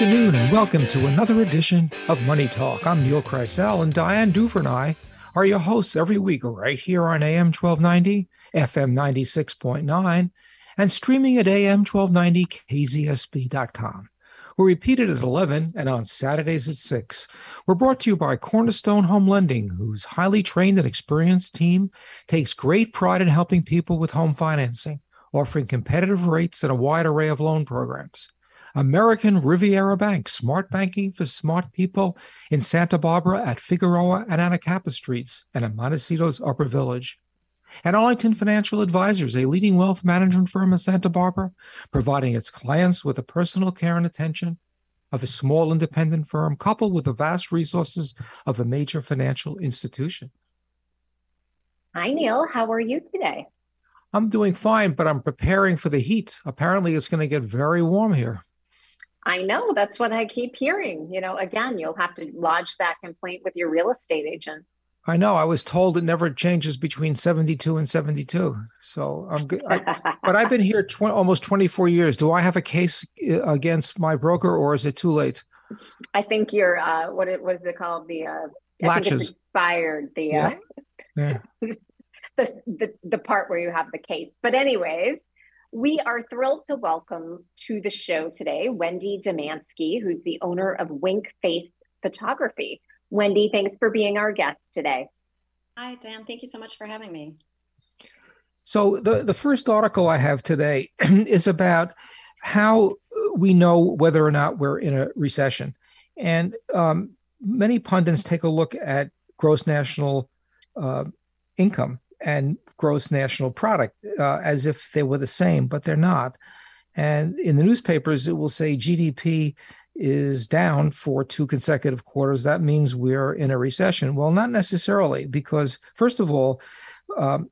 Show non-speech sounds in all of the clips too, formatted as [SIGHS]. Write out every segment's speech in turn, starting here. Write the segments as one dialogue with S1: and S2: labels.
S1: afternoon, and welcome to another edition of Money Talk. I'm Neil Kreisel, and Diane Duvernay are your hosts every week right here on AM 1290, FM 96.9, and streaming at AM1290KZSB.com. We're repeated at 11 and on Saturdays at 6. We're brought to you by Cornerstone Home Lending, whose highly trained and experienced team takes great pride in helping people with home financing, offering competitive rates and a wide array of loan programs. American Riviera Bank, smart banking for smart people in Santa Barbara at Figueroa and Anacapa Streets and in Montecito's Upper Village. And Arlington Financial Advisors, a leading wealth management firm in Santa Barbara, providing its clients with the personal care and attention of a small independent firm, coupled with the vast resources of a major financial institution.
S2: Hi, Neil. How are you today?
S1: I'm doing fine, but I'm preparing for the heat. Apparently, it's going to get very warm here.
S2: I know. That's what I keep hearing. You know, again, you'll have to lodge that complaint with your real estate agent.
S1: I know. I was told it never changes between 72 and 72. So I'm good. I, [LAUGHS] but I've been here tw- almost 24 years. Do I have a case uh, against my broker or is it too late?
S2: I think you're, uh, what, it, what is it called? The uh,
S1: latches
S2: expired. The, uh, yeah. yeah. [LAUGHS] the, the, the part where you have the case. But, anyways, we are thrilled to welcome to the show today Wendy Domanski, who's the owner of Wink Face Photography. Wendy, thanks for being our guest today.
S3: Hi, Dan. Thank you so much for having me.
S1: So, the, the first article I have today [CLEARS THROAT] is about how we know whether or not we're in a recession. And um, many pundits take a look at gross national uh, income and gross national product uh, as if they were the same, but they're not. And in the newspapers, it will say GDP is down for two consecutive quarters, that means we're in a recession. Well, not necessarily, because first of all, um,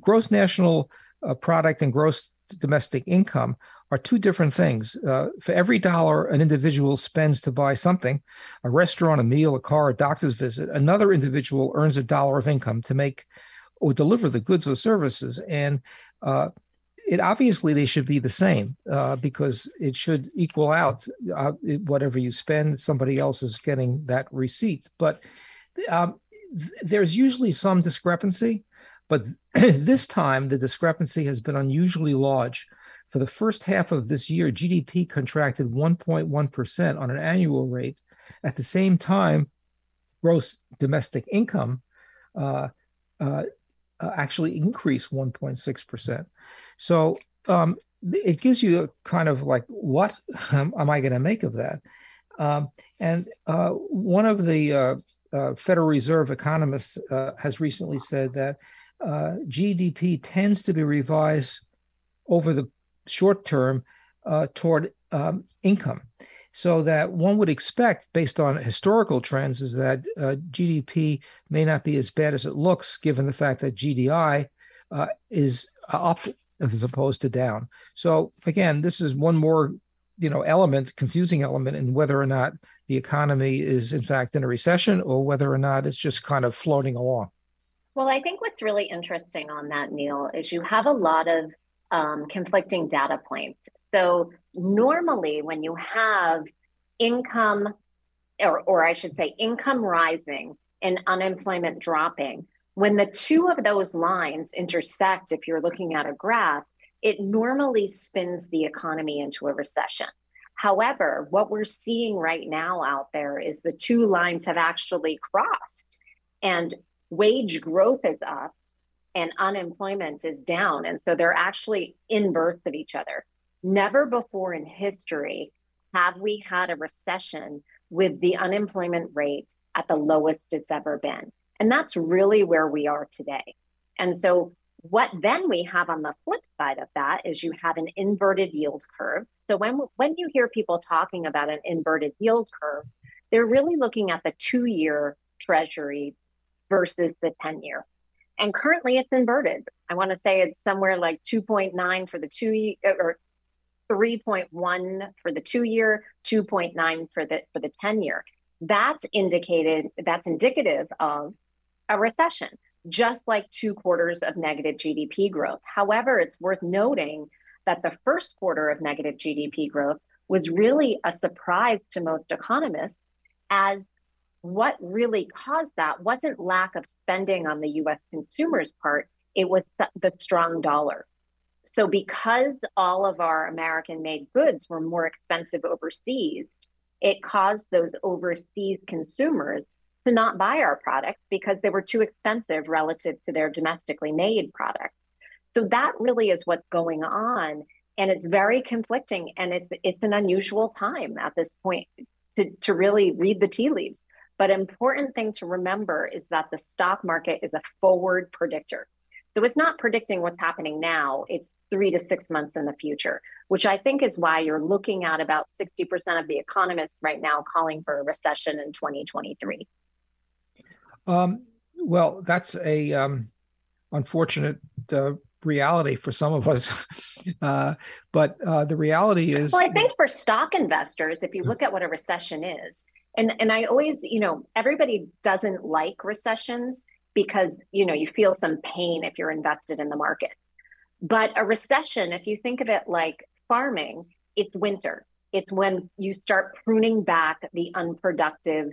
S1: gross national uh, product and gross domestic income are two different things. Uh, for every dollar an individual spends to buy something, a restaurant, a meal, a car, a doctor's visit, another individual earns a dollar of income to make or deliver the goods or services. And uh, it obviously they should be the same uh, because it should equal out uh, whatever you spend. Somebody else is getting that receipt, but um, th- there's usually some discrepancy. But [CLEARS THROAT] this time, the discrepancy has been unusually large. For the first half of this year, GDP contracted 1.1% on an annual rate. At the same time, gross domestic income uh, uh, uh actually increase 1.6%. So um, it gives you a kind of like, what [LAUGHS] am I going to make of that? Um, and uh, one of the uh, uh, Federal Reserve economists uh, has recently said that GDP tends to be revised over the short term toward um, income. So that one would expect, based on historical trends, is that GDP may not be as bad as it looks, given the fact that GDI is up as opposed to down. So again, this is one more, you know, element, confusing element in whether or not the economy is in fact in a recession or whether or not it's just kind of floating along.
S2: Well, I think what's really interesting on that, Neil, is you have a lot of um, conflicting data points. So normally, when you have income, or, or I should say, income rising and unemployment dropping, when the two of those lines intersect, if you're looking at a graph, it normally spins the economy into a recession. However, what we're seeing right now out there is the two lines have actually crossed and wage growth is up and unemployment is down. And so they're actually inverse of each other. Never before in history have we had a recession with the unemployment rate at the lowest it's ever been. And that's really where we are today. And so, what then we have on the flip side of that is you have an inverted yield curve. So, when, when you hear people talking about an inverted yield curve, they're really looking at the two year treasury versus the 10 year. And currently it's inverted. I want to say it's somewhere like 2.9 for the two year or 3.1 for the two year, 2.9 for the for the 10 year. That's indicated, that's indicative of a recession, just like two quarters of negative GDP growth. However, it's worth noting that the first quarter of negative GDP growth was really a surprise to most economists as what really caused that wasn't lack of spending on the US consumers' part, it was the strong dollar. So, because all of our American made goods were more expensive overseas, it caused those overseas consumers to not buy our products because they were too expensive relative to their domestically made products. So that really is what's going on. And it's very conflicting and it's it's an unusual time at this point to, to really read the tea leaves. But important thing to remember is that the stock market is a forward predictor. So it's not predicting what's happening now, it's three to six months in the future, which I think is why you're looking at about 60% of the economists right now calling for a recession in 2023.
S1: Um, well, that's a um, unfortunate uh, reality for some of us. [LAUGHS] Uh, but uh, the reality is.
S2: Well, I think for stock investors, if you look at what a recession is, and, and I always, you know, everybody doesn't like recessions because, you know, you feel some pain if you're invested in the markets. But a recession, if you think of it like farming, it's winter. It's when you start pruning back the unproductive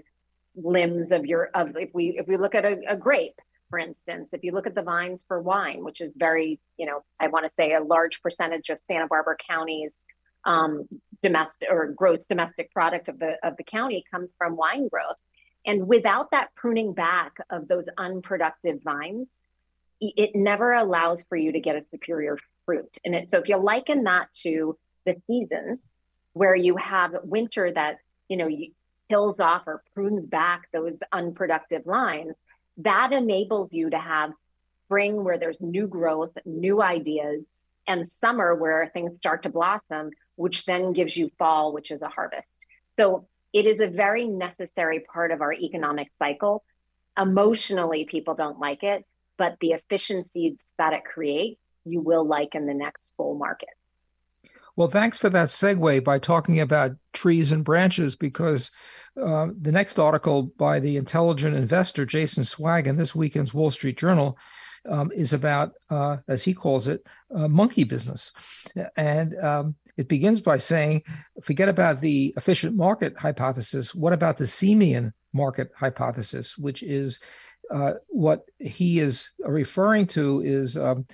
S2: limbs of your of if we if we look at a, a grape for instance if you look at the vines for wine which is very you know i want to say a large percentage of santa barbara county's um, domestic or gross domestic product of the of the county comes from wine growth and without that pruning back of those unproductive vines it never allows for you to get a superior fruit and it so if you liken that to the seasons where you have winter that you know you, kills off or prunes back those unproductive lines, that enables you to have spring where there's new growth, new ideas, and summer where things start to blossom, which then gives you fall, which is a harvest. So it is a very necessary part of our economic cycle. Emotionally, people don't like it, but the efficiencies that it creates, you will like in the next full market.
S1: Well, thanks for that segue by talking about trees and branches, because uh, the next article by the intelligent investor Jason Zweig in this weekend's Wall Street Journal um, is about, uh, as he calls it, uh, monkey business. And um, it begins by saying, forget about the efficient market hypothesis. What about the simian market hypothesis, which is uh, what he is referring to is um,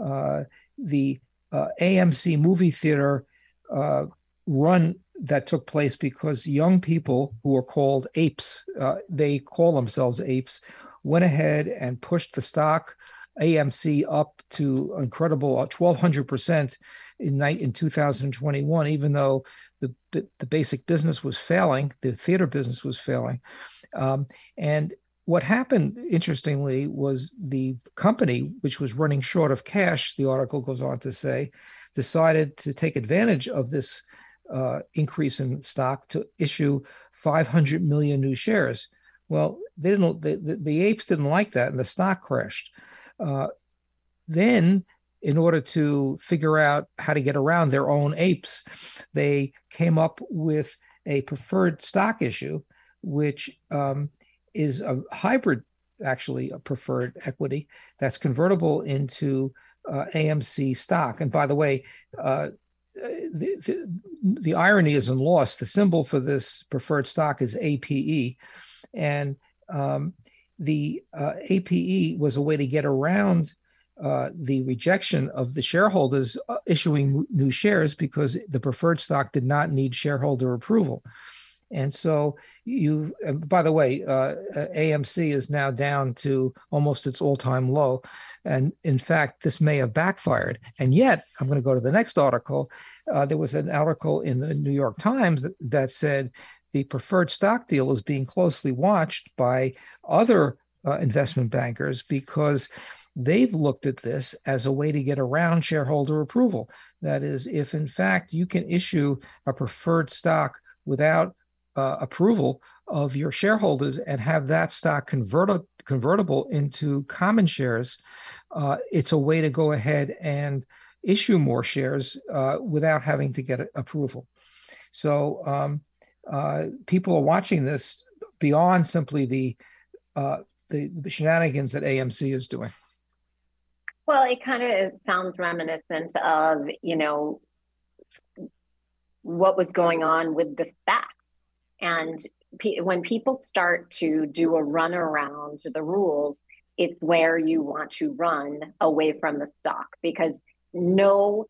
S1: uh, the uh, AMC movie theater uh, run that took place because young people who are called apes, uh, they call themselves apes, went ahead and pushed the stock AMC up to incredible 1,200% uh, in, in 2021, even though the, the basic business was failing, the theater business was failing. Um, and what happened, interestingly, was the company, which was running short of cash, the article goes on to say, decided to take advantage of this uh, increase in stock to issue 500 million new shares. Well, they didn't. The, the apes didn't like that, and the stock crashed. Uh, then, in order to figure out how to get around their own apes, they came up with a preferred stock issue, which um, is a hybrid, actually, a preferred equity that's convertible into uh, AMC stock. And by the way, uh, the, the, the, irony isn't lost. The symbol for this preferred stock is APE. And um, the uh, APE was a way to get around uh, the rejection of the shareholders uh, issuing new shares because the preferred stock did not need shareholder approval. And so you, by the way, uh, AMC is now down to almost its all time low. And in fact, this may have backfired. And yet, I'm going to go to the next article. Uh, there was an article in the New York Times that, that said the preferred stock deal is being closely watched by other uh, investment bankers because they've looked at this as a way to get around shareholder approval. That is, if in fact you can issue a preferred stock without uh, approval of your shareholders and have that stock converted convertible into common shares, uh, it's a way to go ahead and issue more shares uh, without having to get approval. So um, uh, people are watching this beyond simply the, uh, the, the shenanigans that AMC is doing.
S2: Well, it kind of sounds reminiscent of you know what was going on with the SPACs. And when people start to do a run around the rules, it's where you want to run away from the stock because no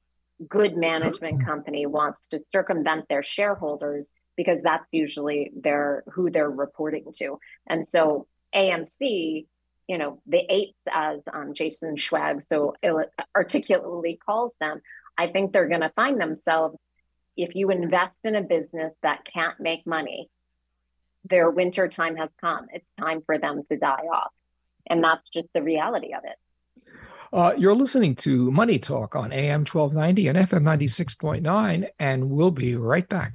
S2: good management company wants to circumvent their shareholders because that's usually their who they're reporting to. And so AMC, you know, the eights as um, Jason Zweig so articulately calls them, I think they're going to find themselves if you invest in a business that can't make money, their winter time has come. It's time for them to die off. And that's just the reality of it.
S1: Uh, you're listening to Money Talk on AM 1290 and FM 96.9, and we'll be right back.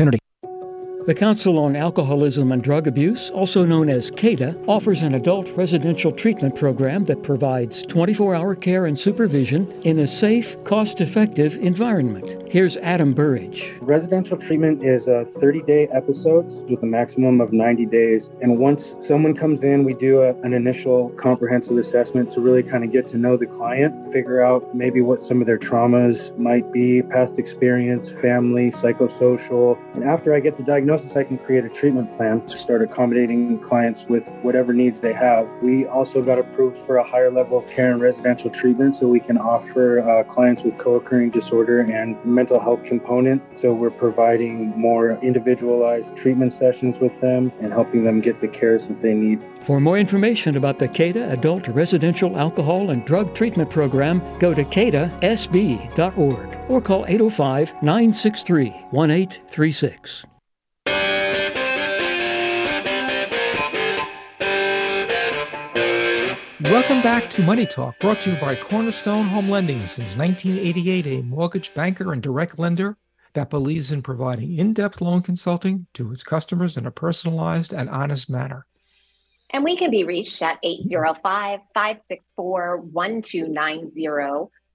S4: opportunity.
S5: The Council on Alcoholism and Drug Abuse, also known as CADA, offers an adult residential treatment program that provides 24 hour care and supervision in a safe, cost effective environment. Here's Adam Burridge.
S6: Residential treatment is a 30 day episodes with a maximum of 90 days. And once someone comes in, we do a, an initial comprehensive assessment to really kind of get to know the client, figure out maybe what some of their traumas might be, past experience, family, psychosocial. And after I get the diagnosis, diagnosis, I can create a treatment plan to start accommodating clients with whatever needs they have. We also got approved for a higher level of care and residential treatment, so we can offer uh, clients with co occurring disorder and mental health component. So we're providing more individualized treatment sessions with them and helping them get the cares that they need.
S5: For more information about the CADA Adult Residential Alcohol and Drug Treatment Program, go to cadasb.org or call 805 963 1836.
S1: Welcome back to Money Talk, brought to you by Cornerstone Home Lending since 1988, a mortgage banker and direct lender that believes in providing in depth loan consulting to its customers in a personalized and honest manner.
S2: And we can be reached at 805 564 1290,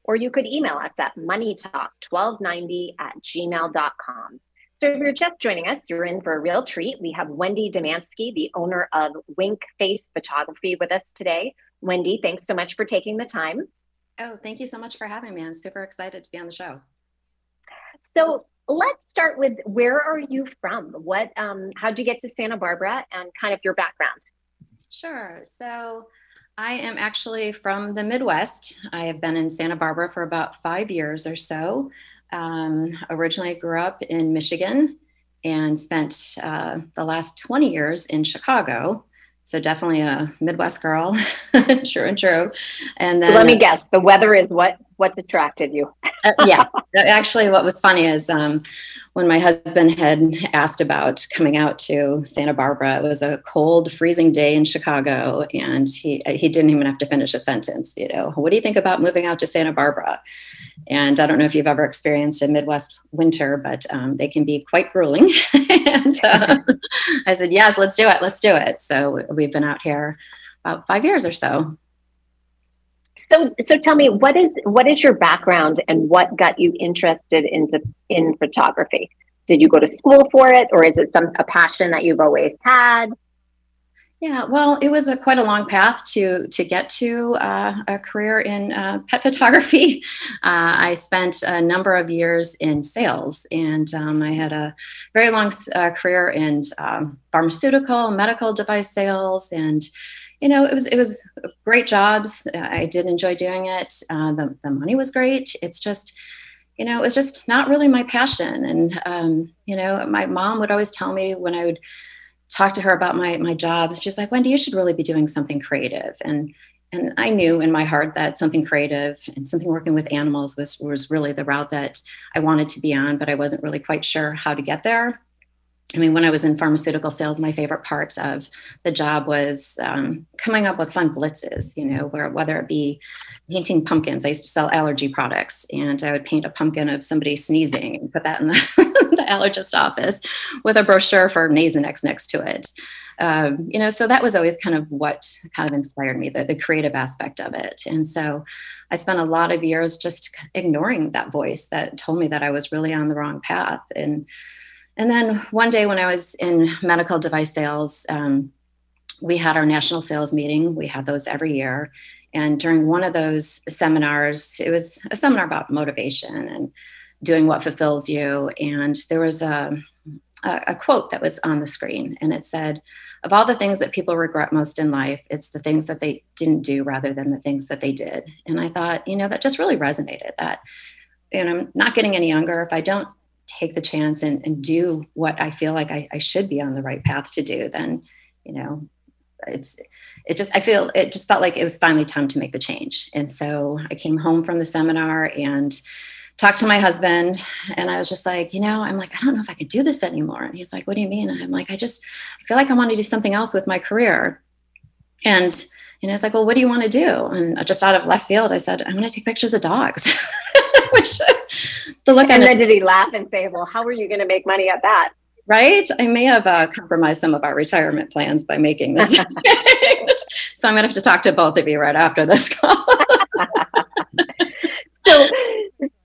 S2: or you could email us at moneytalk1290 at gmail.com. So if you're just joining us, you're in for a real treat. We have Wendy Domanski, the owner of Wink Face Photography, with us today. Wendy, thanks so much for taking the time.
S3: Oh, thank you so much for having me. I'm super excited to be on the show.
S2: So let's start with where are you from? What, um, how'd you get to Santa Barbara and kind of your background?
S3: Sure. So I am actually from the Midwest. I have been in Santa Barbara for about five years or so. Um, originally, grew up in Michigan and spent uh, the last 20 years in Chicago. So definitely a Midwest girl, [LAUGHS] true and true. And
S2: then, so let me guess, the weather is what what's attracted you?
S3: uh, yeah, actually, what was funny is um, when my husband had asked about coming out to Santa Barbara, it was a cold, freezing day in Chicago, and he he didn't even have to finish a sentence. You know, what do you think about moving out to Santa Barbara? And I don't know if you've ever experienced a Midwest winter, but um, they can be quite grueling. [LAUGHS] and uh, [LAUGHS] I said, yes, let's do it. Let's do it. So we've been out here about five years or so.
S2: So, so tell me, what is what is your background and what got you interested into in photography? Did you go to school for it, or is it some a passion that you've always had?
S3: Yeah, well, it was a, quite a long path to to get to uh, a career in uh, pet photography. [LAUGHS] Uh, I spent a number of years in sales, and um, I had a very long uh, career in um, pharmaceutical, medical device sales, and you know, it was it was great jobs. I did enjoy doing it. Uh, the the money was great. It's just, you know, it was just not really my passion. And um, you know, my mom would always tell me when I would talk to her about my my jobs, she's like, Wendy, you should really be doing something creative. And and I knew in my heart that something creative and something working with animals was was really the route that I wanted to be on, but I wasn't really quite sure how to get there. I mean, when I was in pharmaceutical sales, my favorite part of the job was um, coming up with fun blitzes, you know, where whether it be painting pumpkins. I used to sell allergy products and I would paint a pumpkin of somebody sneezing and put that in the, [LAUGHS] the allergist office with a brochure for Nasonex next to it. Um, you know, so that was always kind of what kind of inspired me, the, the creative aspect of it. And so I spent a lot of years just ignoring that voice that told me that I was really on the wrong path. And and then one day when I was in medical device sales, um, we had our national sales meeting. We had those every year. And during one of those seminars, it was a seminar about motivation and doing what fulfills you. And there was a, a, a quote that was on the screen, and it said, Of all the things that people regret most in life, it's the things that they didn't do rather than the things that they did. And I thought, you know, that just really resonated that, you know, I'm not getting any younger. If I don't take the chance and, and do what I feel like I, I should be on the right path to do, then, you know, it's it just i feel it just felt like it was finally time to make the change and so i came home from the seminar and talked to my husband and i was just like you know i'm like i don't know if i could do this anymore and he's like what do you mean and i'm like i just i feel like i want to do something else with my career and and I was like, well, what do you want to do? And just out of left field, I said, I'm going to take pictures of dogs. [LAUGHS] [LAUGHS]
S2: Which the look and then did he laugh and say, well, how are you going to make money at that?
S3: Right. I may have uh, compromised some of our retirement plans by making this. [LAUGHS] so I'm going to have to talk to both of you right after this call. [LAUGHS]
S2: so,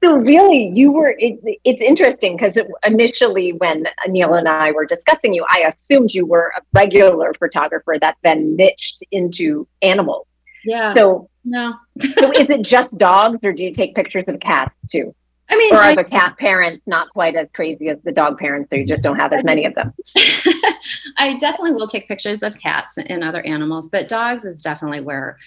S2: so really, you were. It, it's interesting because it, initially, when Neil and I were discussing you, I assumed you were a regular photographer that then niched into animals.
S3: Yeah.
S2: So
S3: no.
S2: so is it just dogs, or do you take pictures of cats too?
S3: I mean,
S2: or are I, the cat parents not quite as crazy as the dog parents, so you just don't have as many of them? [LAUGHS]
S3: I definitely will take pictures of cats and other animals, but dogs is definitely where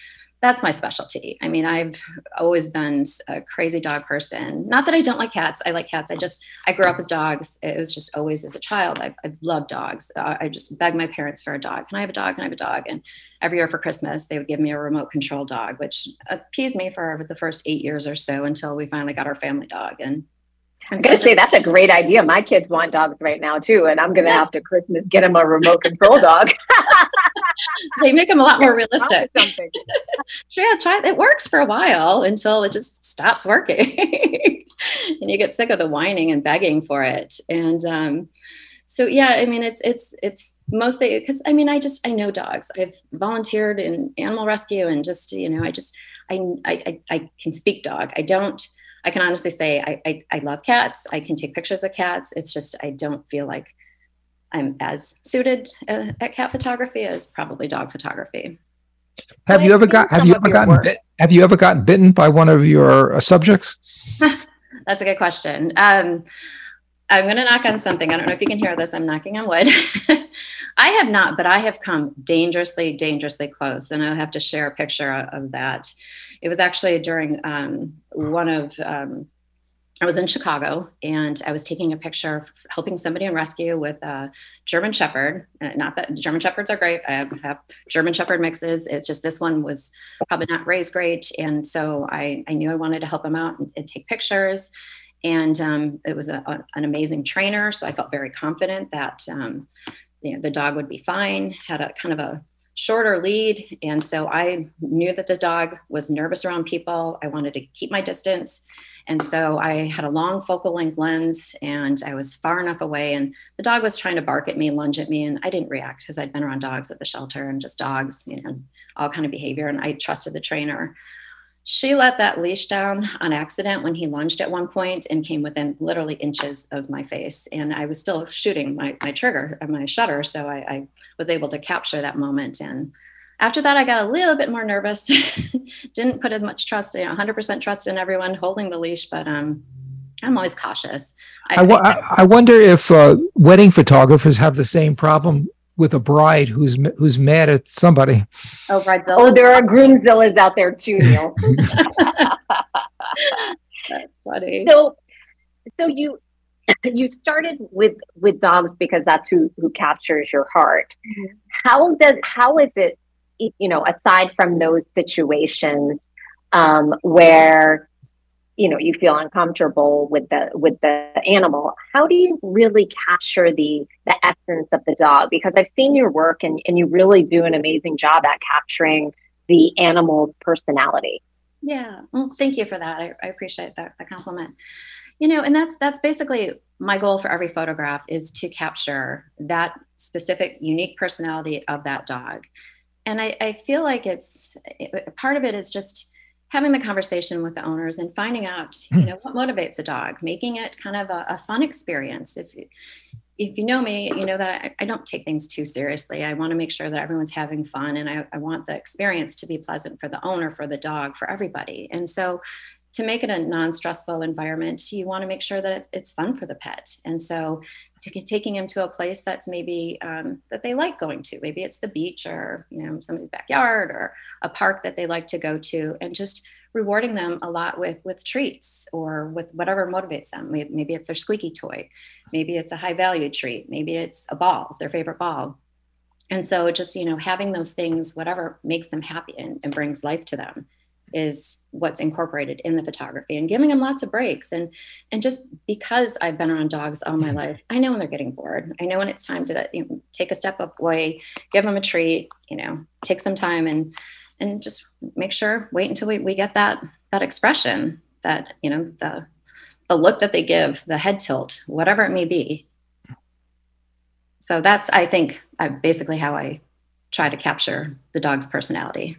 S3: that's my specialty. I mean, I've always been a crazy dog person. Not that I don't like cats. I like cats. I just, I grew up with dogs. It was just always as a child. I've, I've loved dogs. Uh, I just begged my parents for a dog. Can I have a dog? Can I have a dog? And every year for Christmas, they would give me a remote control dog, which appeased me for the first eight years or so until we finally got our family dog. And
S2: I'm gonna say that's a great idea. My kids want dogs right now too, and I'm gonna have to Christmas get them a remote control dog. [LAUGHS] [LAUGHS]
S3: they make them a lot more realistic. [LAUGHS] yeah, try it works for a while until it just stops working, and you get sick of the whining and begging for it. And um, so, yeah, I mean, it's it's it's mostly because I mean, I just I know dogs. I've volunteered in animal rescue, and just you know, I just I I I can speak dog. I don't I can honestly say I, I, I love cats. I can take pictures of cats. It's just I don't feel like I'm as suited uh, at cat photography as probably dog photography.
S1: Have you ever got have you ever gotten bit, have you ever gotten bitten by one of your uh, subjects? [LAUGHS]
S3: That's a good question. Um, I'm going to knock on something. I don't know if you can hear this. I'm knocking on wood. [LAUGHS] I have not, but I have come dangerously, dangerously close. And I'll have to share a picture of that. It was actually during um, one of, um, I was in Chicago and I was taking a picture helping somebody in rescue with a German Shepherd. Not that German Shepherds are great. I have German Shepherd mixes. It's just this one was probably not raised great. And so I, I knew I wanted to help him out and, and take pictures. And um, it was a, a, an amazing trainer. So I felt very confident that um, you know, the dog would be fine, had a kind of a shorter lead. And so I knew that the dog was nervous around people. I wanted to keep my distance. And so I had a long focal length lens and I was far enough away. And the dog was trying to bark at me, lunge at me. And I didn't react because I'd been around dogs at the shelter and just dogs, you know, all kind of behavior. And I trusted the trainer. She let that leash down on accident when he lunged at one point and came within literally inches of my face. And I was still shooting my, my trigger, uh, my shutter. So I, I was able to capture that moment. And after that, I got a little bit more nervous. [LAUGHS] Didn't put as much trust, you know, 100% trust in everyone holding the leash, but um, I'm always cautious.
S1: I, I, I wonder if uh, wedding photographers have the same problem with a bride who's who's mad at somebody.
S2: Oh, bridezillas. Oh, there are groomzillas out there too, Neil. [LAUGHS]
S3: That's funny.
S2: So, so you [CLEARS THROAT] you started with with dogs because that's who who captures your heart. Mm-hmm. How does how is it you know aside from those situations um, where you know you feel uncomfortable with the with the animal how do you really capture the the essence of the dog? Because i've seen your work and, and you really do an amazing job at capturing the animal's personality.
S3: Yeah. Well thank you for that. I, I appreciate that compliment. You know and that's that's basically my goal for every photograph is to capture that specific unique personality of that dog. And i, I feel like it's part of it is just having the conversation with the owners and finding out you hmm. know what motivates a dog making it kind of a, a fun experience. If if you know me you know that I, I, don't take things too seriously. I want to make sure that everyone's having fun and I, I want the experience to be pleasant for the owner for the dog for everybody. And so to make it a non-stressful environment you want to make sure that it's fun for the pet. And so to taking them to a place that's maybe um, that they like going to. Maybe it's the beach or you know somebody's backyard or a park that they like to go to and just rewarding them a lot with with treats or with whatever motivates them. Maybe it's their squeaky toy. Maybe it's a high value treat. Maybe it's a ball their favorite ball. And so just you know having those things whatever makes them happy and, and brings life to them is what's incorporated in the photography and giving them lots of breaks and and just because I've been around dogs all my mm-hmm. life, I know when they're getting bored. I know when it's time to you know, take a step up away, give them a treat, you know, take some time and and just make sure wait until we, we get that that expression that you know the the look that they give, the head tilt, whatever it may be. So that's I think basically how I try to capture the dog's personality.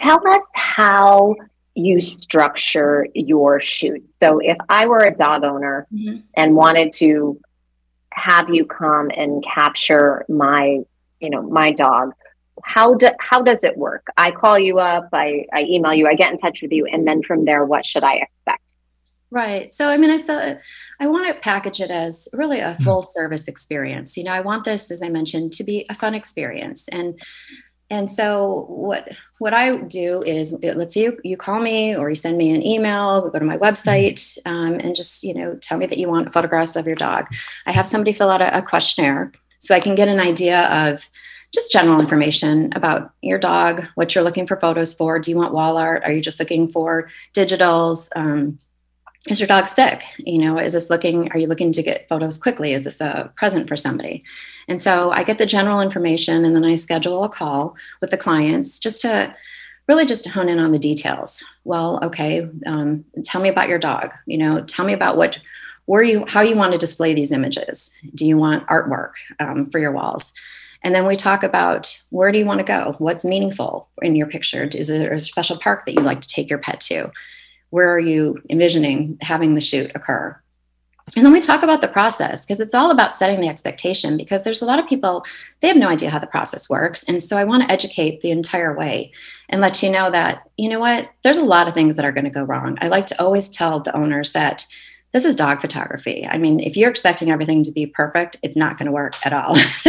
S2: Tell us how you structure your shoot. So if I were a dog owner mm-hmm. and wanted to have you come and capture my, you know, my dog, how do how does it work? I call you up, I, I email you, I get in touch with you, and then from there, what should I expect?
S3: Right. So I mean, it's a I want to package it as really a full service experience. You know, I want this, as I mentioned, to be a fun experience. And and so what what I do is let's you, you call me or you send me an email, go to my website, um, and just you know tell me that you want photographs of your dog. I have somebody fill out a, a questionnaire so I can get an idea of just general information about your dog, what you're looking for photos for. Do you want wall art? Are you just looking for digitals? Um, is your dog sick? You know is this looking are you looking to get photos quickly? Is this a present for somebody? And so i get the general information and then i schedule a call with the clients just to really just hone in on the details. Well okay um, tell me about your dog. You know tell me about what where you how you want to display these images. Do you want artwork um, for your walls? And then we talk about where do you want to go? What's meaningful in your picture? Is there a special park that you'd like to take your pet to where are you envisioning having the shoot occur? And then we talk about the process because it's all about setting the expectation because there's a lot of people, they have no idea how the process works. And so I want to educate the entire way and let you know that, you know what, there's a lot of things that are going to go wrong. I like to always tell the owners that this is dog photography. I mean, if you're expecting everything to be perfect, it's not going to work at all. [LAUGHS]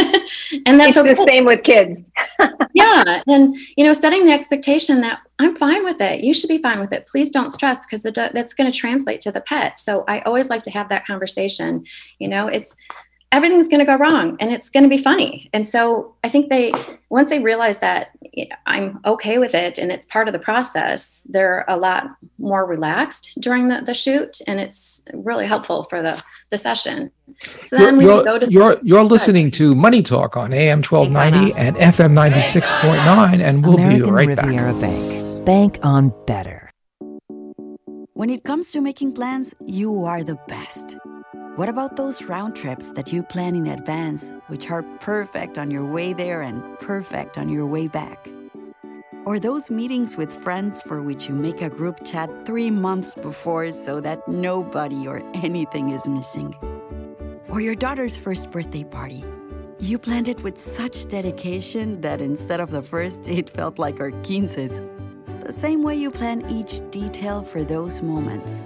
S2: and that's okay. the same with kids. [LAUGHS]
S3: yeah, and you know, setting the expectation that I'm fine with it. You should be fine with it. Please don't stress because that's going to translate to the pet. So I always like to have that conversation. You know, it's everything's going to go wrong and it's going to be funny. And so I think they, once they realize that you know, I'm okay with it and it's part of the process, they're a lot more relaxed during the, the shoot and it's really helpful for the, the session.
S1: So then you're, we go to you're, you're listening to Money Talk on AM 1290 and FM 96.9 and we'll
S7: American
S1: be right
S7: Riviera
S1: back.
S7: Bank. Bank on better. When it comes to making plans, you are the best. What about those round trips that you plan in advance, which are perfect on your way there and perfect on your way back? Or those meetings with friends for which you make a group chat three months before so that nobody or anything is missing? Or your daughter's first birthday party? You planned it with such dedication that instead of the first, [LAUGHS] it felt like our quinces. The same way you plan each detail for those moments.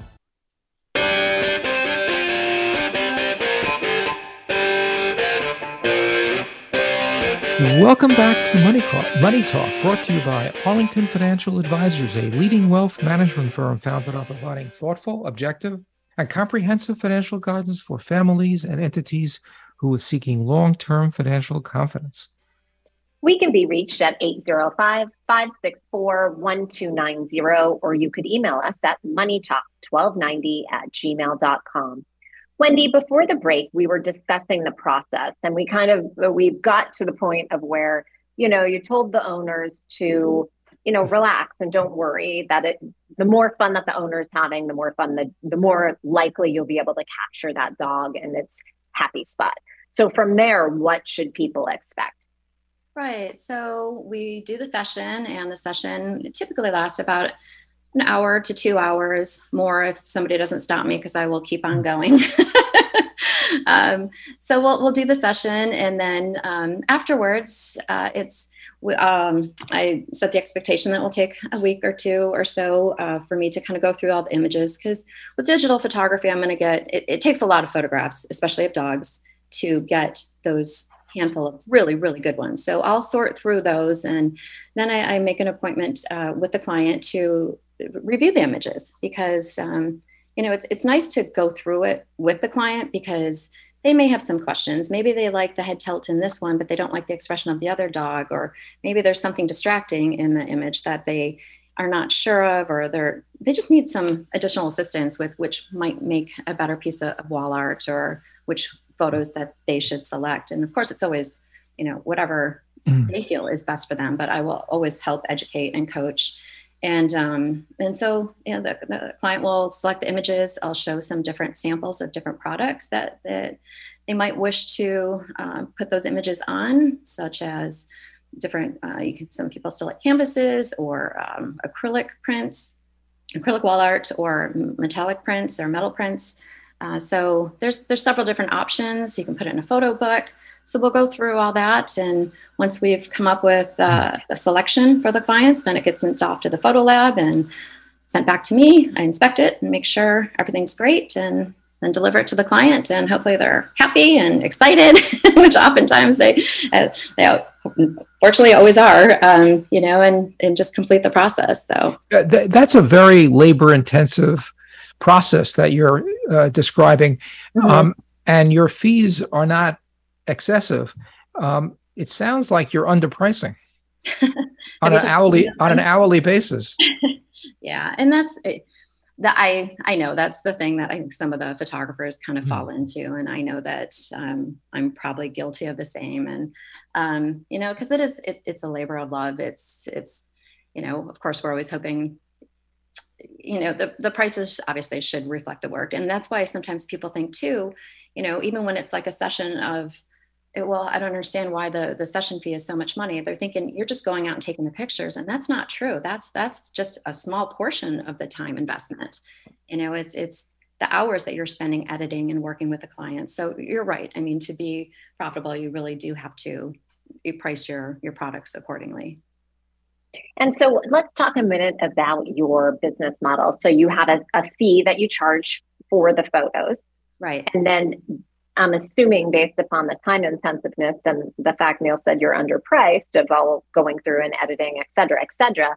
S1: Welcome back to Money Talk, Money Talk, brought to you by Arlington Financial Advisors, a leading wealth management firm founded on providing thoughtful, objective, and comprehensive financial guidance for families and entities who are seeking long-term financial confidence.
S2: We can be reached at 805-564-1290, or you could email us at moneytalk1290 at gmail.com. Wendy, before the break, we were discussing the process and we kind of we've got to the point of where, you know, you told the owners to, you know, relax and don't worry that it the more fun that the owner's having, the more fun the the more likely you'll be able to capture that dog and its happy spot. So from there, what should people expect?
S3: Right. So we do the session and the session typically lasts about an hour to two hours more if somebody doesn't stop me because I will keep on going. [LAUGHS] um, so we'll, we'll do the session and then um, afterwards uh, it's um, I set the expectation that it will take a week or two or so uh, for me to kind of go through all the images because with digital photography I'm going to get it, it takes a lot of photographs especially of dogs to get those handful of really really good ones so i'll sort through those and then i, I make an appointment uh, with the client to review the images because um, you know it's it's nice to go through it with the client because they may have some questions. Maybe they like the head tilt in this one, but they don't like the expression of the other dog, or maybe there's something distracting in the image that they are not sure of, or they're they just need some additional assistance with, which might make a better piece of, of wall art, or which photos that they should select. And of course, it's always you know whatever mm. they feel is best for them. But I will always help educate and coach and um, and so you know, the, the, client will select the images. I'll show some different samples of different products that that they might wish to uh, put those images on, such as different. Uh, you can some people still like canvases or um, acrylic prints, acrylic wall art, or metallic prints or metal prints. Uh, so there's there's several different options. You can put it in a photo book. So we'll go through all that. And once we've come up with uh, a selection for the clients, then it gets sent off to the photo lab and sent back to me. I inspect it and make sure everything's great and then deliver it to the client. And hopefully they're happy and excited, [LAUGHS] which oftentimes they, uh, they fortunately always are, um, you know, and, and just complete the process. So
S1: that's a very labor intensive process that you're uh, describing. Mm-hmm. Um, and your fees are not excessive. Um, it sounds like you're underpricing [LAUGHS] on an hourly on an hourly basis. [LAUGHS]
S3: yeah, and that's that I I know that's the thing that I think some of the photographers kind of mm fall into, and I know that um, I'm probably guilty of the same. And um, you know, because it is it, it's a labor of love. It's it's you know, of course, we're always hoping you know the, the prices obviously should reflect the work and that's why sometimes people think too you know even when it's like a session of well i don't understand why the the session fee is so much money. They're thinking you're just going out and taking the pictures and that's not true. That's that's just a small portion of the time investment. You know it's it's the hours that you're spending editing and working with the clients. So you're right. I mean to be profitable you really do have to price your your products accordingly.
S2: And so let's talk a minute about your business model. So you have a, a fee that you charge for the photos.
S3: Right.
S2: And then I'm assuming based upon the time intensiveness and the fact Neil said you're underpriced of all going through and editing, et cetera, et cetera,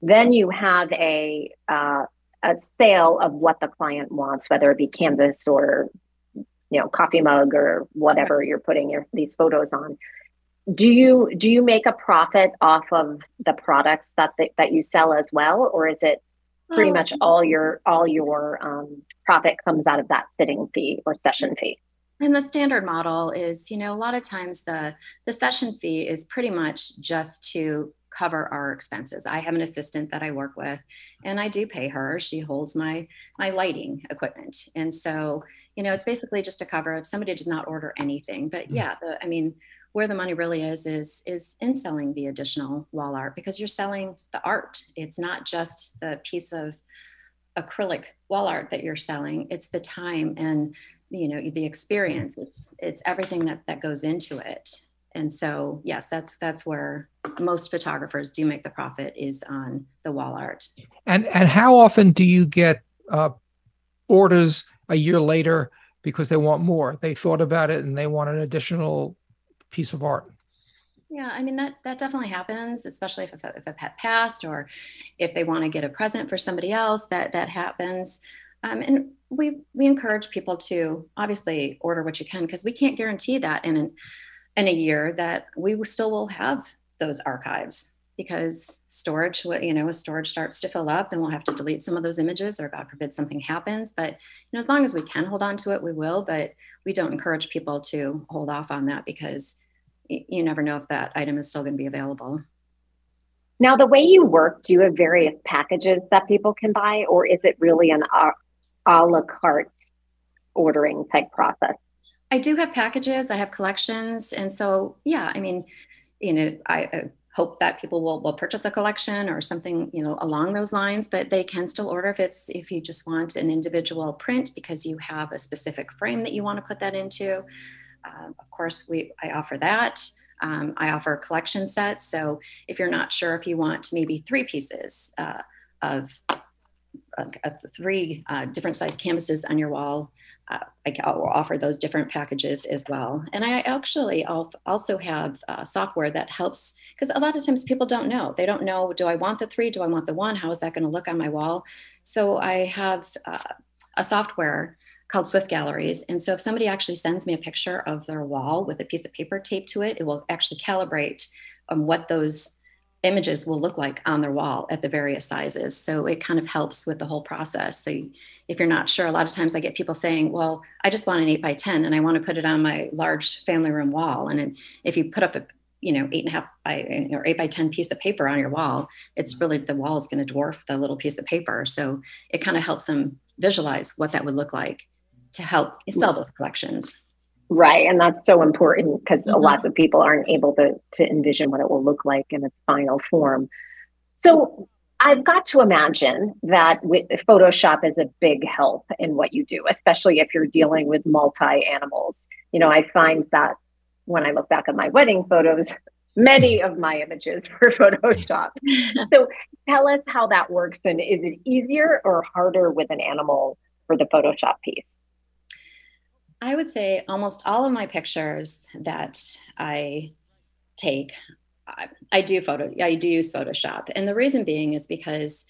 S2: then you have a uh, a sale of what the client wants, whether it be canvas or you know coffee mug or whatever you're putting your these photos on do you do you make a profit off of the products that that you sell as well or is it pretty oh. much all your all your um, profit comes out of that sitting fee or session fee
S3: and the standard model is you know a lot of times the the session fee is pretty much just to cover our expenses. I have an assistant that i work with and i do pay her. She holds my my lighting equipment. And so you know it's basically just to cover if somebody does not order anything. But mm. yeah the, i mean where the money really is is is in selling the additional wall art because you're selling the art. It's not just the piece of acrylic wall art that you're selling. It's the time and you know the experience it's it's everything that that goes into it. And so yes that's that's where most photographers do make the profit is on the wall art.
S1: And and how often do you get uh, orders a year later because they want more? They thought about it and they want an additional piece of art.
S3: Yeah i mean that that definitely happens especially if, if a pet passed or if they want to get a present for somebody else that that happens um, and we we encourage people to obviously order what you can because we can't guarantee that in an, in a year that we still will have those archives because storage you know as storage starts to fill up then we'll have to delete some of those images or god forbid something happens. But you know as long as we can hold on to it we will but we don't encourage people to hold off on that because you never know if that item is still going to be available.
S2: Now the way you work do you have various packages that people can buy or is it really an a la carte ordering type process?
S3: I do have packages, I have collections. And so, yeah, I mean, you know, I, I hope that people will, will purchase a collection or something, you know, along those lines, but they can still order if it's, if you just want an individual print because you have a specific frame that you want to put that into. Uh, of course, we, I offer that. Um, I offer collection sets. So if you're not sure if you want maybe three pieces uh, of uh, three uh, different size canvases on your wall. Uh, I will offer those different packages as well. And I actually also have uh, software that helps because a lot of times people don't know. They don't know, do I want the three? Do I want the one? How is that going to look on my wall? So I have uh, a software called Swift Galleries. And so if somebody actually sends me a picture of their wall with a piece of paper taped to it, it will actually calibrate um, what those images will look like on their wall at the various sizes. So it kind of helps with the whole process. So if you're not sure, a lot of times I get people saying, well, I just want an eight by 10 and I want to put it on my large family room wall. And if you put up a, you know, eight and a half by or eight by 10 piece of paper on your wall, it's really the wall is going to dwarf the little piece of paper. So it kind of helps them visualize what that would look like to help sell those collections.
S2: Right. And that's so important because mm-hmm. a lot of people aren't able to, to envision what it will look like in its final form. So I've got to imagine that with Photoshop is a big help in what you do, especially if you're dealing with multi animals. You know, I find that when I look back at my wedding photos, [LAUGHS] many of my images were [LAUGHS] photoshopped. [LAUGHS] so tell us how that works and is it easier or harder with an animal for the Photoshop piece?
S3: I would say almost all of my pictures that I take, I, I do photo, I do use Photoshop. And the reason being is because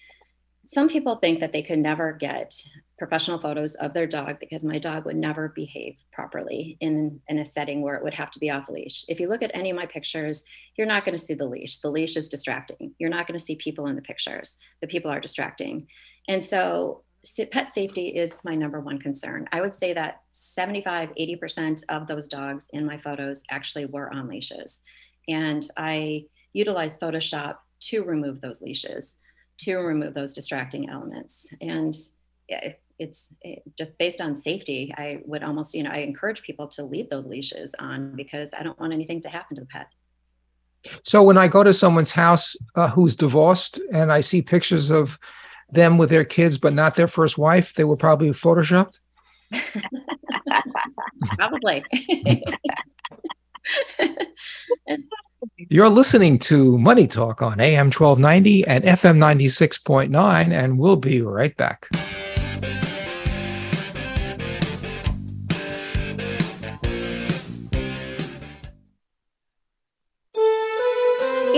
S3: some people think that they could never get professional photos of their dog because my dog would never behave properly in, in a setting where it would have to be off leash. If you look at any of my pictures, you're not going to see the leash. The leash is distracting. You're not going to see people in the pictures. The people are distracting. And so pet safety is my number one concern. I would say that 75, 80% of those dogs in my photos actually were on leashes. And I utilize Photoshop to remove those leashes, to remove those distracting elements. And it's just based on safety. I would almost, you know, I encourage people to leave those leashes on because I don't want anything to happen to the pet.
S1: So when I go to someone's house uh, who's divorced and I see pictures of them with their kids, but not their first wife, they were probably photoshopped? [LAUGHS] [LAUGHS]
S3: probably. [LAUGHS]
S1: You're listening to Money Talk on AM 1290 and FM 96.9, and we'll be right back.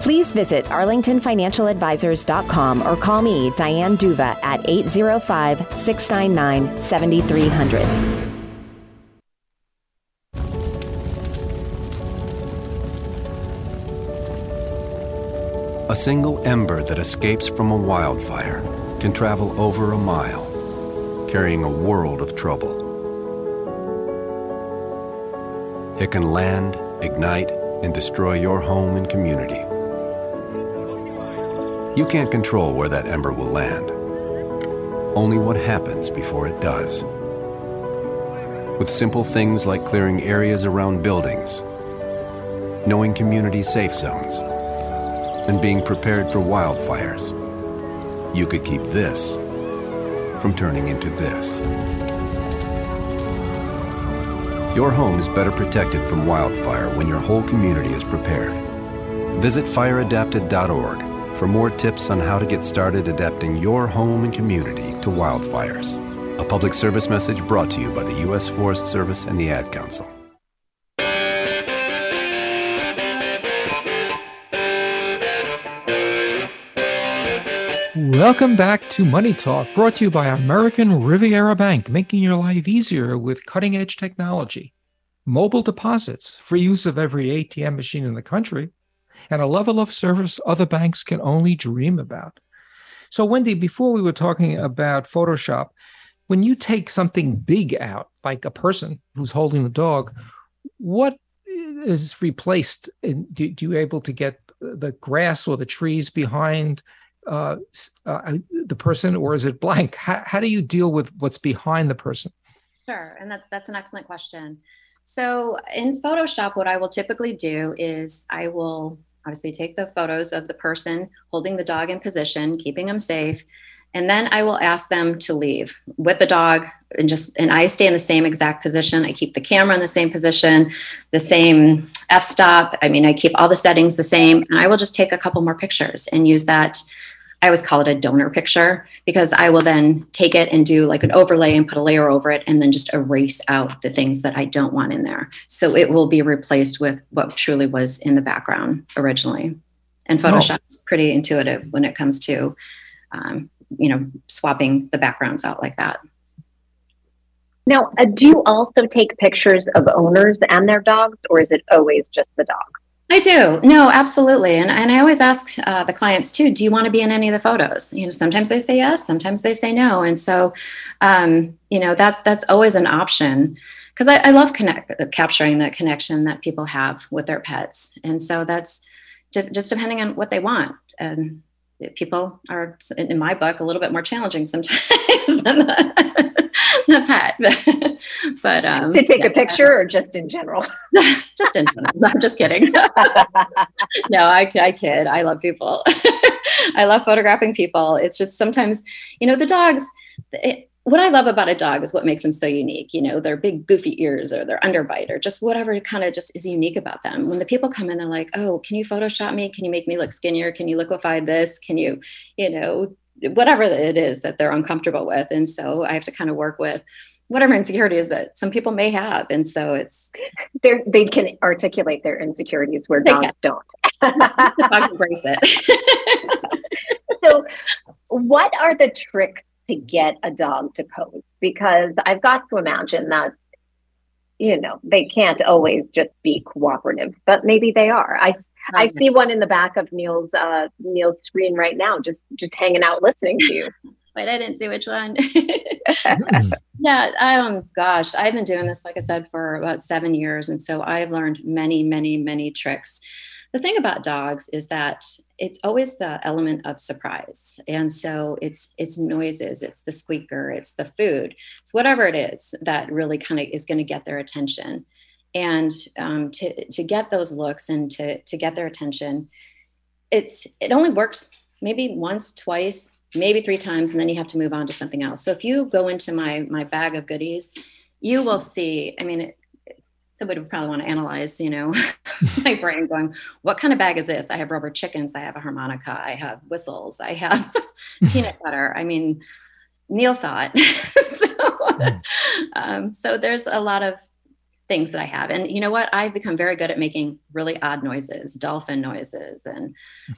S8: Please visit arlingtonfinancialadvisors.com or call me, Diane Duva, at 805 699 7300.
S9: A single ember that escapes from a wildfire can travel over a mile, carrying a world of trouble. It can land, ignite, and destroy your home and community. You can't control where that ember will land, only what happens before it does. With simple things like clearing areas around buildings, knowing community safe zones, and being prepared for wildfires, you could keep this from turning into this. Your home is better protected from wildfire when your whole community is prepared. Visit fireadapted.org for more tips on how to get started adapting your home and community to wildfires. A public service message brought to you by the U.S. Forest Service and the Ad Council.
S1: Welcome back to Money Talk, brought to you by American Riviera Bank, making your life easier with cutting edge technology, mobile deposits, free use of every ATM machine in the country, and a level of service other banks can only dream about. So, Wendy, before we were talking about Photoshop, when you take something big out, like a person who's holding the dog, what is replaced? Do, do you able to get the grass or the trees behind uh, uh, the person or is it blank? How, how do you deal with what's behind the person?
S3: Sure. And that, that's an excellent question. So in Photoshop, what I will typically do is I will obviously take the photos of the person holding the dog in position, keeping them safe. And then I will ask them to leave with the dog and just, and I stay in the same exact position. I keep the camera in the same position, the same f stop. I mean, I keep all the settings the same. And I will just take a couple more pictures and use that I always call it a donor picture because I will then take it and do like an overlay and put a layer over it and then just erase out the things that I don't want in there. So it will be replaced with what truly was in the background originally. And Photoshop oh. is pretty intuitive when it comes to, um, you know, swapping the backgrounds out like that.
S2: Now, uh, do you also take pictures of owners and their dogs, or is it always just the dog?
S3: I do. No, absolutely. And, and I always ask uh, the clients too, do you want to be in any of the photos? You know, sometimes they say yes, sometimes they say no. And so, um, you know, that's, that's always an option because I, I, love connect, capturing the connection that people have with their pets. And so that's just depending on what they want. And people are, in my book, a little bit more challenging sometimes [LAUGHS] than the, the pet. [LAUGHS] but um,
S2: to take yeah. a picture or just in general? [LAUGHS]
S3: just in general. I'm just kidding. no, I, I kid. I love people. I love photographing people. It's just sometimes, you know, the dogs. It, what I love about a dog is what makes them so unique. You know, their big goofy ears or their underbite or just whatever kind of just is unique about them. When the people come in, they're like, "Oh, can you Photoshop me? Can you make me look skinnier? Can you liquefy this? Can you, you know, whatever it is that they're uncomfortable with?" And so I have to kind of work with whatever insecurities that some people may have and so it's [LAUGHS]
S2: They're, they can articulate their insecurities where dogs can. don't
S3: dogs embrace it [LAUGHS]
S2: so what are the tricks to get a dog to pose because i've got to imagine that you know they can't always just be cooperative but maybe they are i I see one in the back of Neil's uh, Neil's screen right now, just just hanging out listening to you. [LAUGHS]
S3: But I didn't see which one. [LAUGHS] yeah, um, gosh, I've been doing this, like I said, for about seven years. And so I've learned many, many, many tricks. The thing about dogs is that it's always the element of surprise. And so it's it's noises it's the squeaker it's the food it's whatever it is that really kind of is going to get their attention. And um, to to get those looks and to to get their attention it's it only works maybe once twice maybe three times and then you have to move on to something else. So if you go into my my bag of goodies you will see i mean somebody would probably want to analyze, you know, [LAUGHS] [LAUGHS] my brain going, what kind of bag is this? I have rubber chickens, I have a harmonica, I have whistles, I have [LAUGHS] peanut butter. I mean, Neil saw it. so, um, so there's a lot of things that I have. And you know what? I've become very good at making really odd noises, dolphin noises and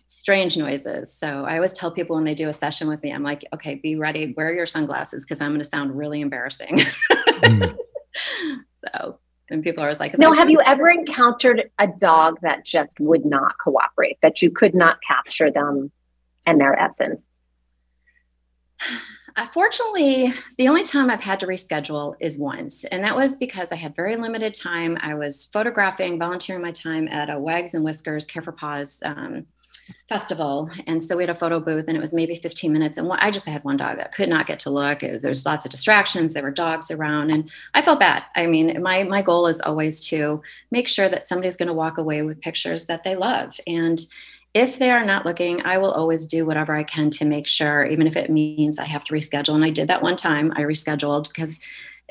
S3: strange noises. So I always tell people when they do a session with me, I'm like, okay, be ready, wear your sunglasses because I'm going to sound really embarrassing. mm. So and people are always like,
S2: "No, have you ever encountered a dog that just would not cooperate? That you could not capture them and their essence?" [SIGHS]
S3: Fortunately, the only time I've had to reschedule is once, and that was because I had very limited time. I was photographing, volunteering my time at a Wags and Whiskers Care for Paws um, festival. And so we had a photo booth and it was maybe 15 minutes. And i just had one dog that could not get to look. Was, there's mm-hmm. lots of distractions. There were dogs around and i felt bad. I mean my my goal is always to make sure that somebody's going to walk away with pictures that they love. And if they are not looking i will always do whatever i can to make sure even if it means i have to reschedule. And i did that one time. I rescheduled because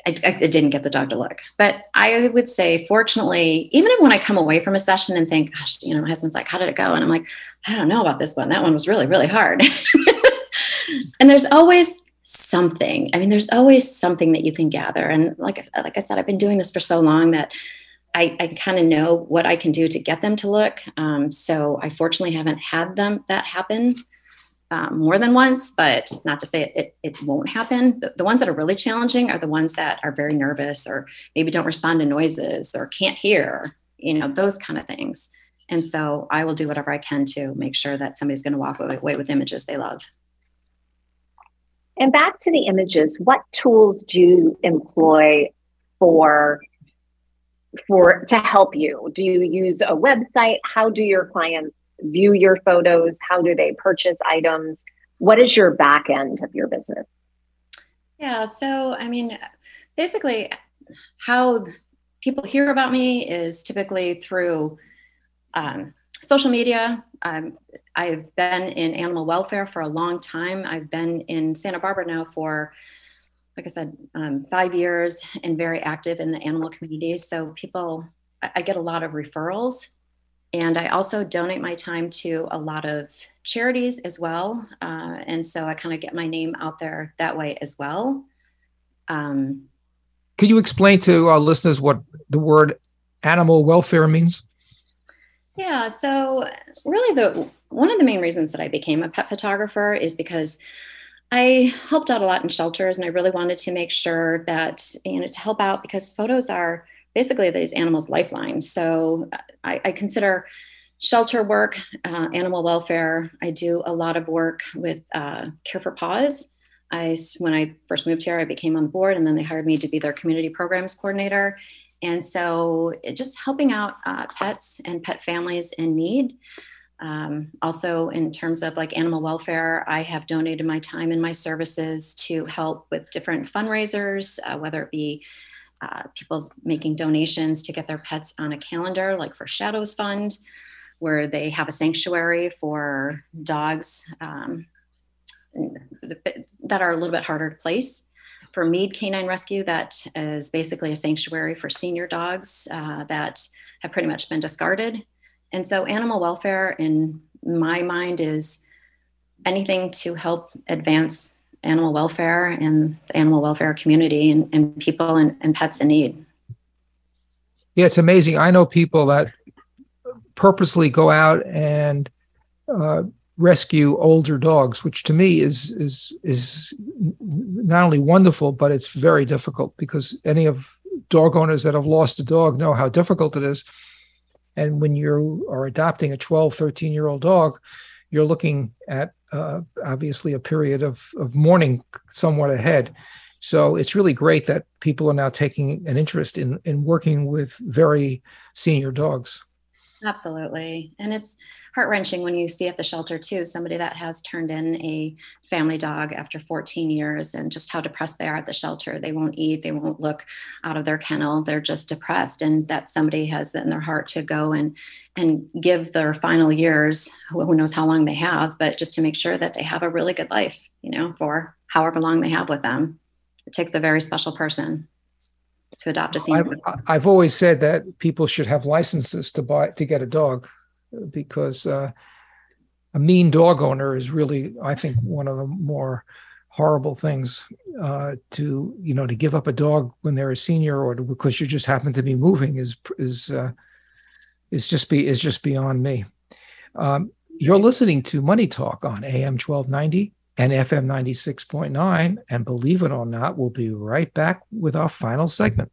S3: I, I, didn't get the dog to look. But I would say, fortunately, even when I come away from a session and think, gosh, you know, my husband's like, how did it go? And I'm like, I don't know about this one. That one was really, really hard. [LAUGHS] and there's always something. I mean, there's always something that you can gather. And like, like I said, I've been doing this for so long that I, I kind of know what I can do to get them to look. Um, so I fortunately haven't had them that happen um, more than once, but not to say it, it, it won't happen. The, the, ones that are really challenging are the ones that are very nervous or maybe don't respond to noises or can't hear, you know, those kind of things. And so I will do whatever I can to make sure that somebody's going to walk away with images they love.
S2: And back to the images, what tools do you employ for for to help you? Do you use a website? How do your clients view your photos? How do they purchase items? What is your back end of your business?
S3: Yeah, so I mean, basically, how people hear about me is typically through um, social media. Um, I've been in animal welfare for a long time. I've been in Santa Barbara now for, like I said, um, five years and very active in the animal community. So people, I, I get a lot of referrals and I also donate my time to a lot of charities as well. Uh, and so I kind of get my name out there that way as well. Um,
S1: Could you explain to our listeners what the word animal welfare means?
S3: Yeah, so really the one of the main reasons that I became a pet photographer is because I helped out a lot in shelters and I really wanted to make sure that you know to help out because photos are basically these animals' lifelines. So I, I consider shelter work, uh, animal welfare. I do a lot of work with uh, Care for Paws. I, when I first moved here, I became on board, and then they hired me to be their community programs coordinator. And so, just helping out uh, pets and pet families in need. Um, also, in terms of like animal welfare, I have donated my time and my services to help with different fundraisers, uh, whether it be uh, people's making donations to get their pets on a calendar, like for Shadows Fund, where they have a sanctuary for dogs um, that are a little bit harder to place. For Mead Canine Rescue, that is basically a sanctuary for senior dogs uh, that have pretty much been discarded. And so, animal welfare, in my mind, is anything to help advance animal welfare and the animal welfare community and, and people and, and pets in need.
S1: Yeah, it's amazing. I know people that purposely go out and uh, rescue older dogs, which to me is is is not only wonderful, but it's very difficult because any of dog owners that have lost a dog know how difficult it is. And when you are adopting a 12, 13 year old dog, you're looking at uh, obviously a period of, of mourning somewhat ahead. So it's really great that people are now taking an interest in, in working with very senior dogs.
S3: Absolutely. And it's heart wrenching when you see at the shelter, too, somebody that has turned in a family dog after 14 years and just how depressed they are at the shelter. They won't eat, they won't look out of their kennel. They're just depressed. And that somebody has in their heart to go and and give their final years, who knows how long they have, but just to make sure that they have a really good life, you know, for however long they have with them. It takes a very special person to adopt a senior.
S1: I've, I've, always said that people should have licenses to buy to get a dog because uh, a mean dog owner is really, I think, one of the more horrible things uh, to you know to give up a dog when they're a senior or to, because you just happen to be moving is is uh, is just be is just beyond me. Um, you're listening to Money Talk on AM 1290 and FM 96.9. And believe it or not, we'll be right back with our final segment.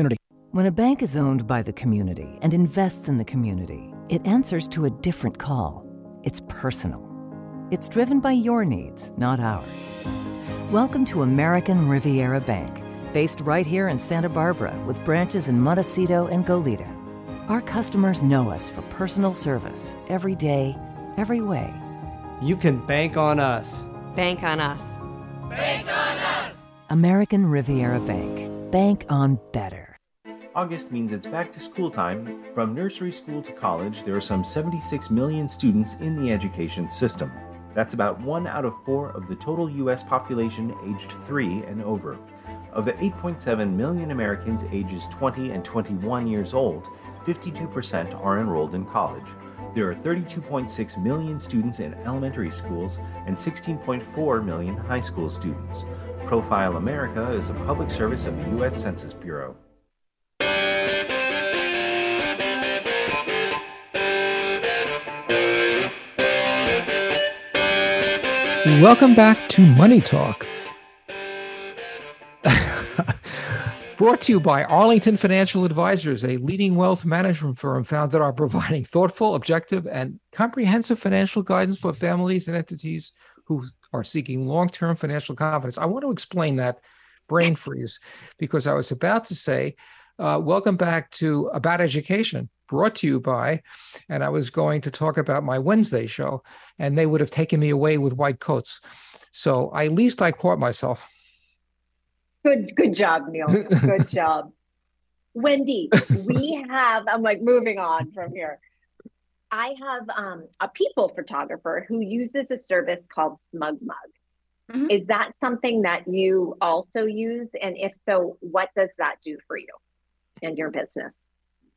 S4: opportunity.
S10: When a bank is owned by the community and invests in the community, it answers to a different call. It's personal. It's driven by your needs, not ours. Welcome to American Riviera Bank, based right here in Santa Barbara with branches in Montecito and Goleta. Our customers know us for personal service every day, every way.
S11: You can bank on us.
S12: Bank on us.
S13: Bank on us.
S10: American Riviera Bank. Bank on better.
S14: August means it's back to school time. From nursery school to college, there are some 76 million students in the education system. That's about one out of four of the total U.S. population aged 3 and over. Of the 8.7 million Americans ages 20 and 21 years old, 52% are enrolled in college. There are 32.6 million students in elementary schools and 16.4 million high school students. Profile America is a public service of the U.S. Census Bureau.
S1: Welcome back to Money Talk. [LAUGHS] Brought to you by Arlington Financial Advisors, a leading wealth management firm founded on providing thoughtful, objective, and comprehensive financial guidance for families and entities who are seeking long term financial confidence. I want to explain that brain freeze because I was about to say, uh, welcome back to About Education, brought to you by, and I was going to talk about my Wednesday show, and they would have taken me away with white coats. So at least I caught myself.
S2: Good, good job, Neil. [LAUGHS] Good job. Wendy, we have, I'm like moving on from here. I have um, a people photographer who uses a service called SmugMug. Mm-hmm. Is that something that you also use? And if so, what does that do for you and your business?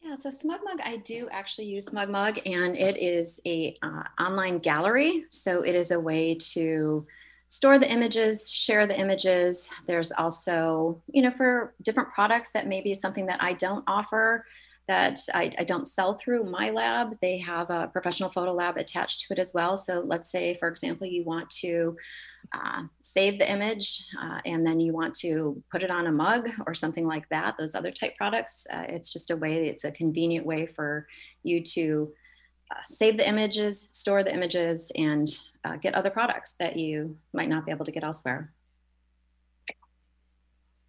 S3: Yeah, so SmugMug, I do actually use SmugMug, and it is a uh, online gallery. So it is a way to store the images, share the images. There's also, you know, for different products that may be something that I don't offer that I, I, don't sell through my lab. They have a professional photo lab attached to it as well. So let's say, for example, you want to uh, save the image uh, and then you want to put it on a mug or something like that, those other type products. Uh, it's just a way, it's a convenient way for you to uh, save the images, store the images, and uh, get other products that you might not be able to get elsewhere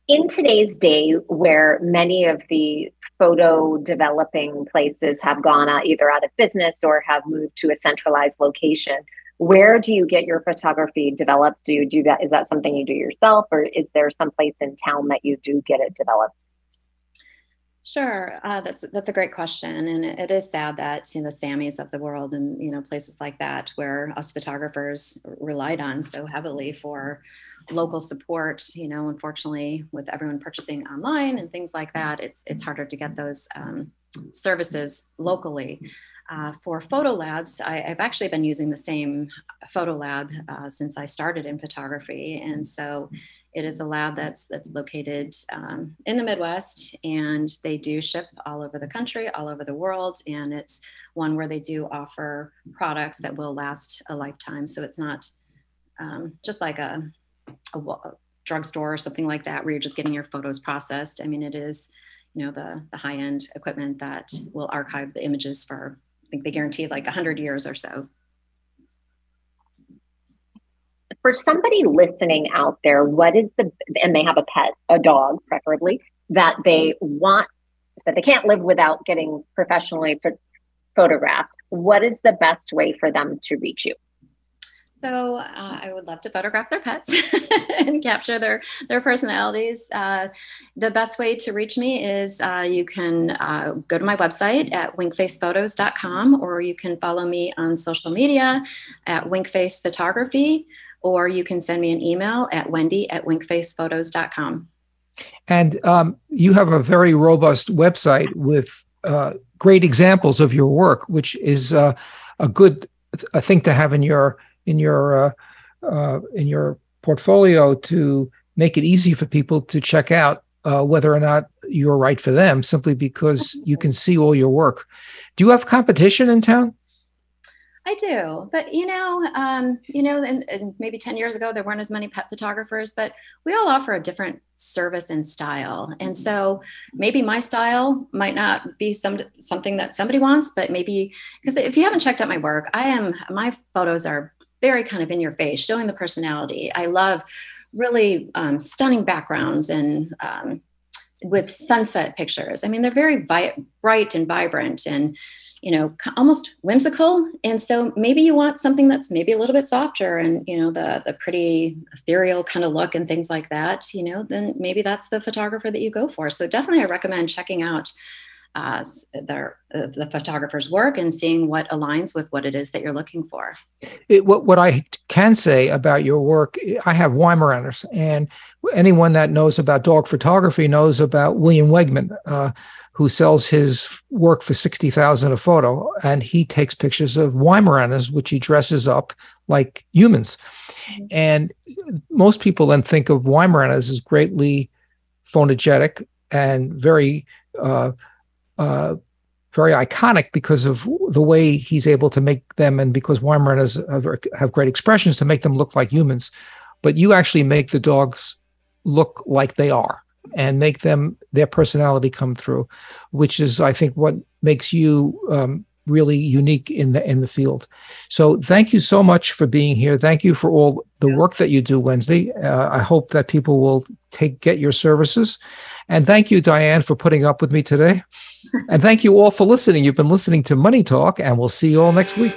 S2: in today's day where many of the photo developing places have gone either out of business or have moved to a centralized location where do you get your photography developed? Do you do that? Is that something you do yourself, or is there some place in town that you do get it developed?
S3: Sure, uh, that's that's a great question, and it, is sad that you know, the Samys of the world and you know places like that, where us photographers relied on so heavily for local support. You know, unfortunately, with everyone purchasing online and things like that, it's it's harder to get those um, services locally. Uh, for photo labs, I, have actually been using the same photo lab uh, since I started in photography, and so it is a lab that's that's located um, in the Midwest, and they do ship all over the country, all over the world, and it's one where they do offer products that will last a lifetime. So it's not um, just like a, a, a drugstore or something like that, where you're just getting your photos processed. I mean, it is you know the the high end equipment that will archive the images for I think they guarantee like 100 years or so.
S2: For somebody listening out there, what is the, and they have a pet, a dog preferably, that they want, that they can't live without getting professionally photographed, what is the best way for them to reach you?
S3: So uh, I would love to photograph their pets [LAUGHS] and capture their their personalities. Uh, the best way to reach me is uh, you can uh, go to my website at winkfacephotos.com or you can follow me on social media at winkface photography or you can send me an email at wendy at winkfacephotos.com.
S1: And um, you have a very robust website with uh, great examples of your work, which is uh, a good a thing to have in your in your uh, uh, in your portfolio to make it easy for people to check out uh, whether or not you're right for them, simply because you can see all your work. Do you have competition in town?
S3: I do, but you know, um, you know, and, and, maybe ten years ago there weren't as many pet photographers, but we all offer a different service and style, and so maybe my style might not be some something that somebody wants, but maybe because if you haven't checked out my work, I am my photos are very kind of in your face, showing the personality. I love really um, stunning backgrounds and um, with sunset pictures. I mean, they're very vi- bright and vibrant and you know almost whimsical and so maybe you want something that's maybe a little bit softer and you know the the pretty ethereal kind of look and things like that you know then maybe that's the photographer that you go for so definitely i recommend checking out uh, their, uh, the photographer's work and seeing what aligns with what it is that you're looking for.
S1: It, what, what I can say about your work, I have Weimaraners, and anyone that knows about dog photography knows about William Wegman, uh, who sells his work for 60,000 a photo, and he takes pictures of Weimaraners, which he dresses up like humans. Mm-hmm. And most people then think of Weimaraners as greatly photogenic and very uh, uh, very iconic because of the way he's able to make them, and because Weimaraners have, have great expressions to make them look like humans. But you actually make the dogs look like they are and make them their personality come through, which is, I think, what makes you um, really unique in the in the field. So thank you so much for being here. Thank you for all the work that you do, Wednesday. Uh, I hope that people will take get your services, and thank you, Diane, for putting up with me today [LAUGHS] and thank you all for listening. You've been listening to Money Talk, and we'll see you all next week.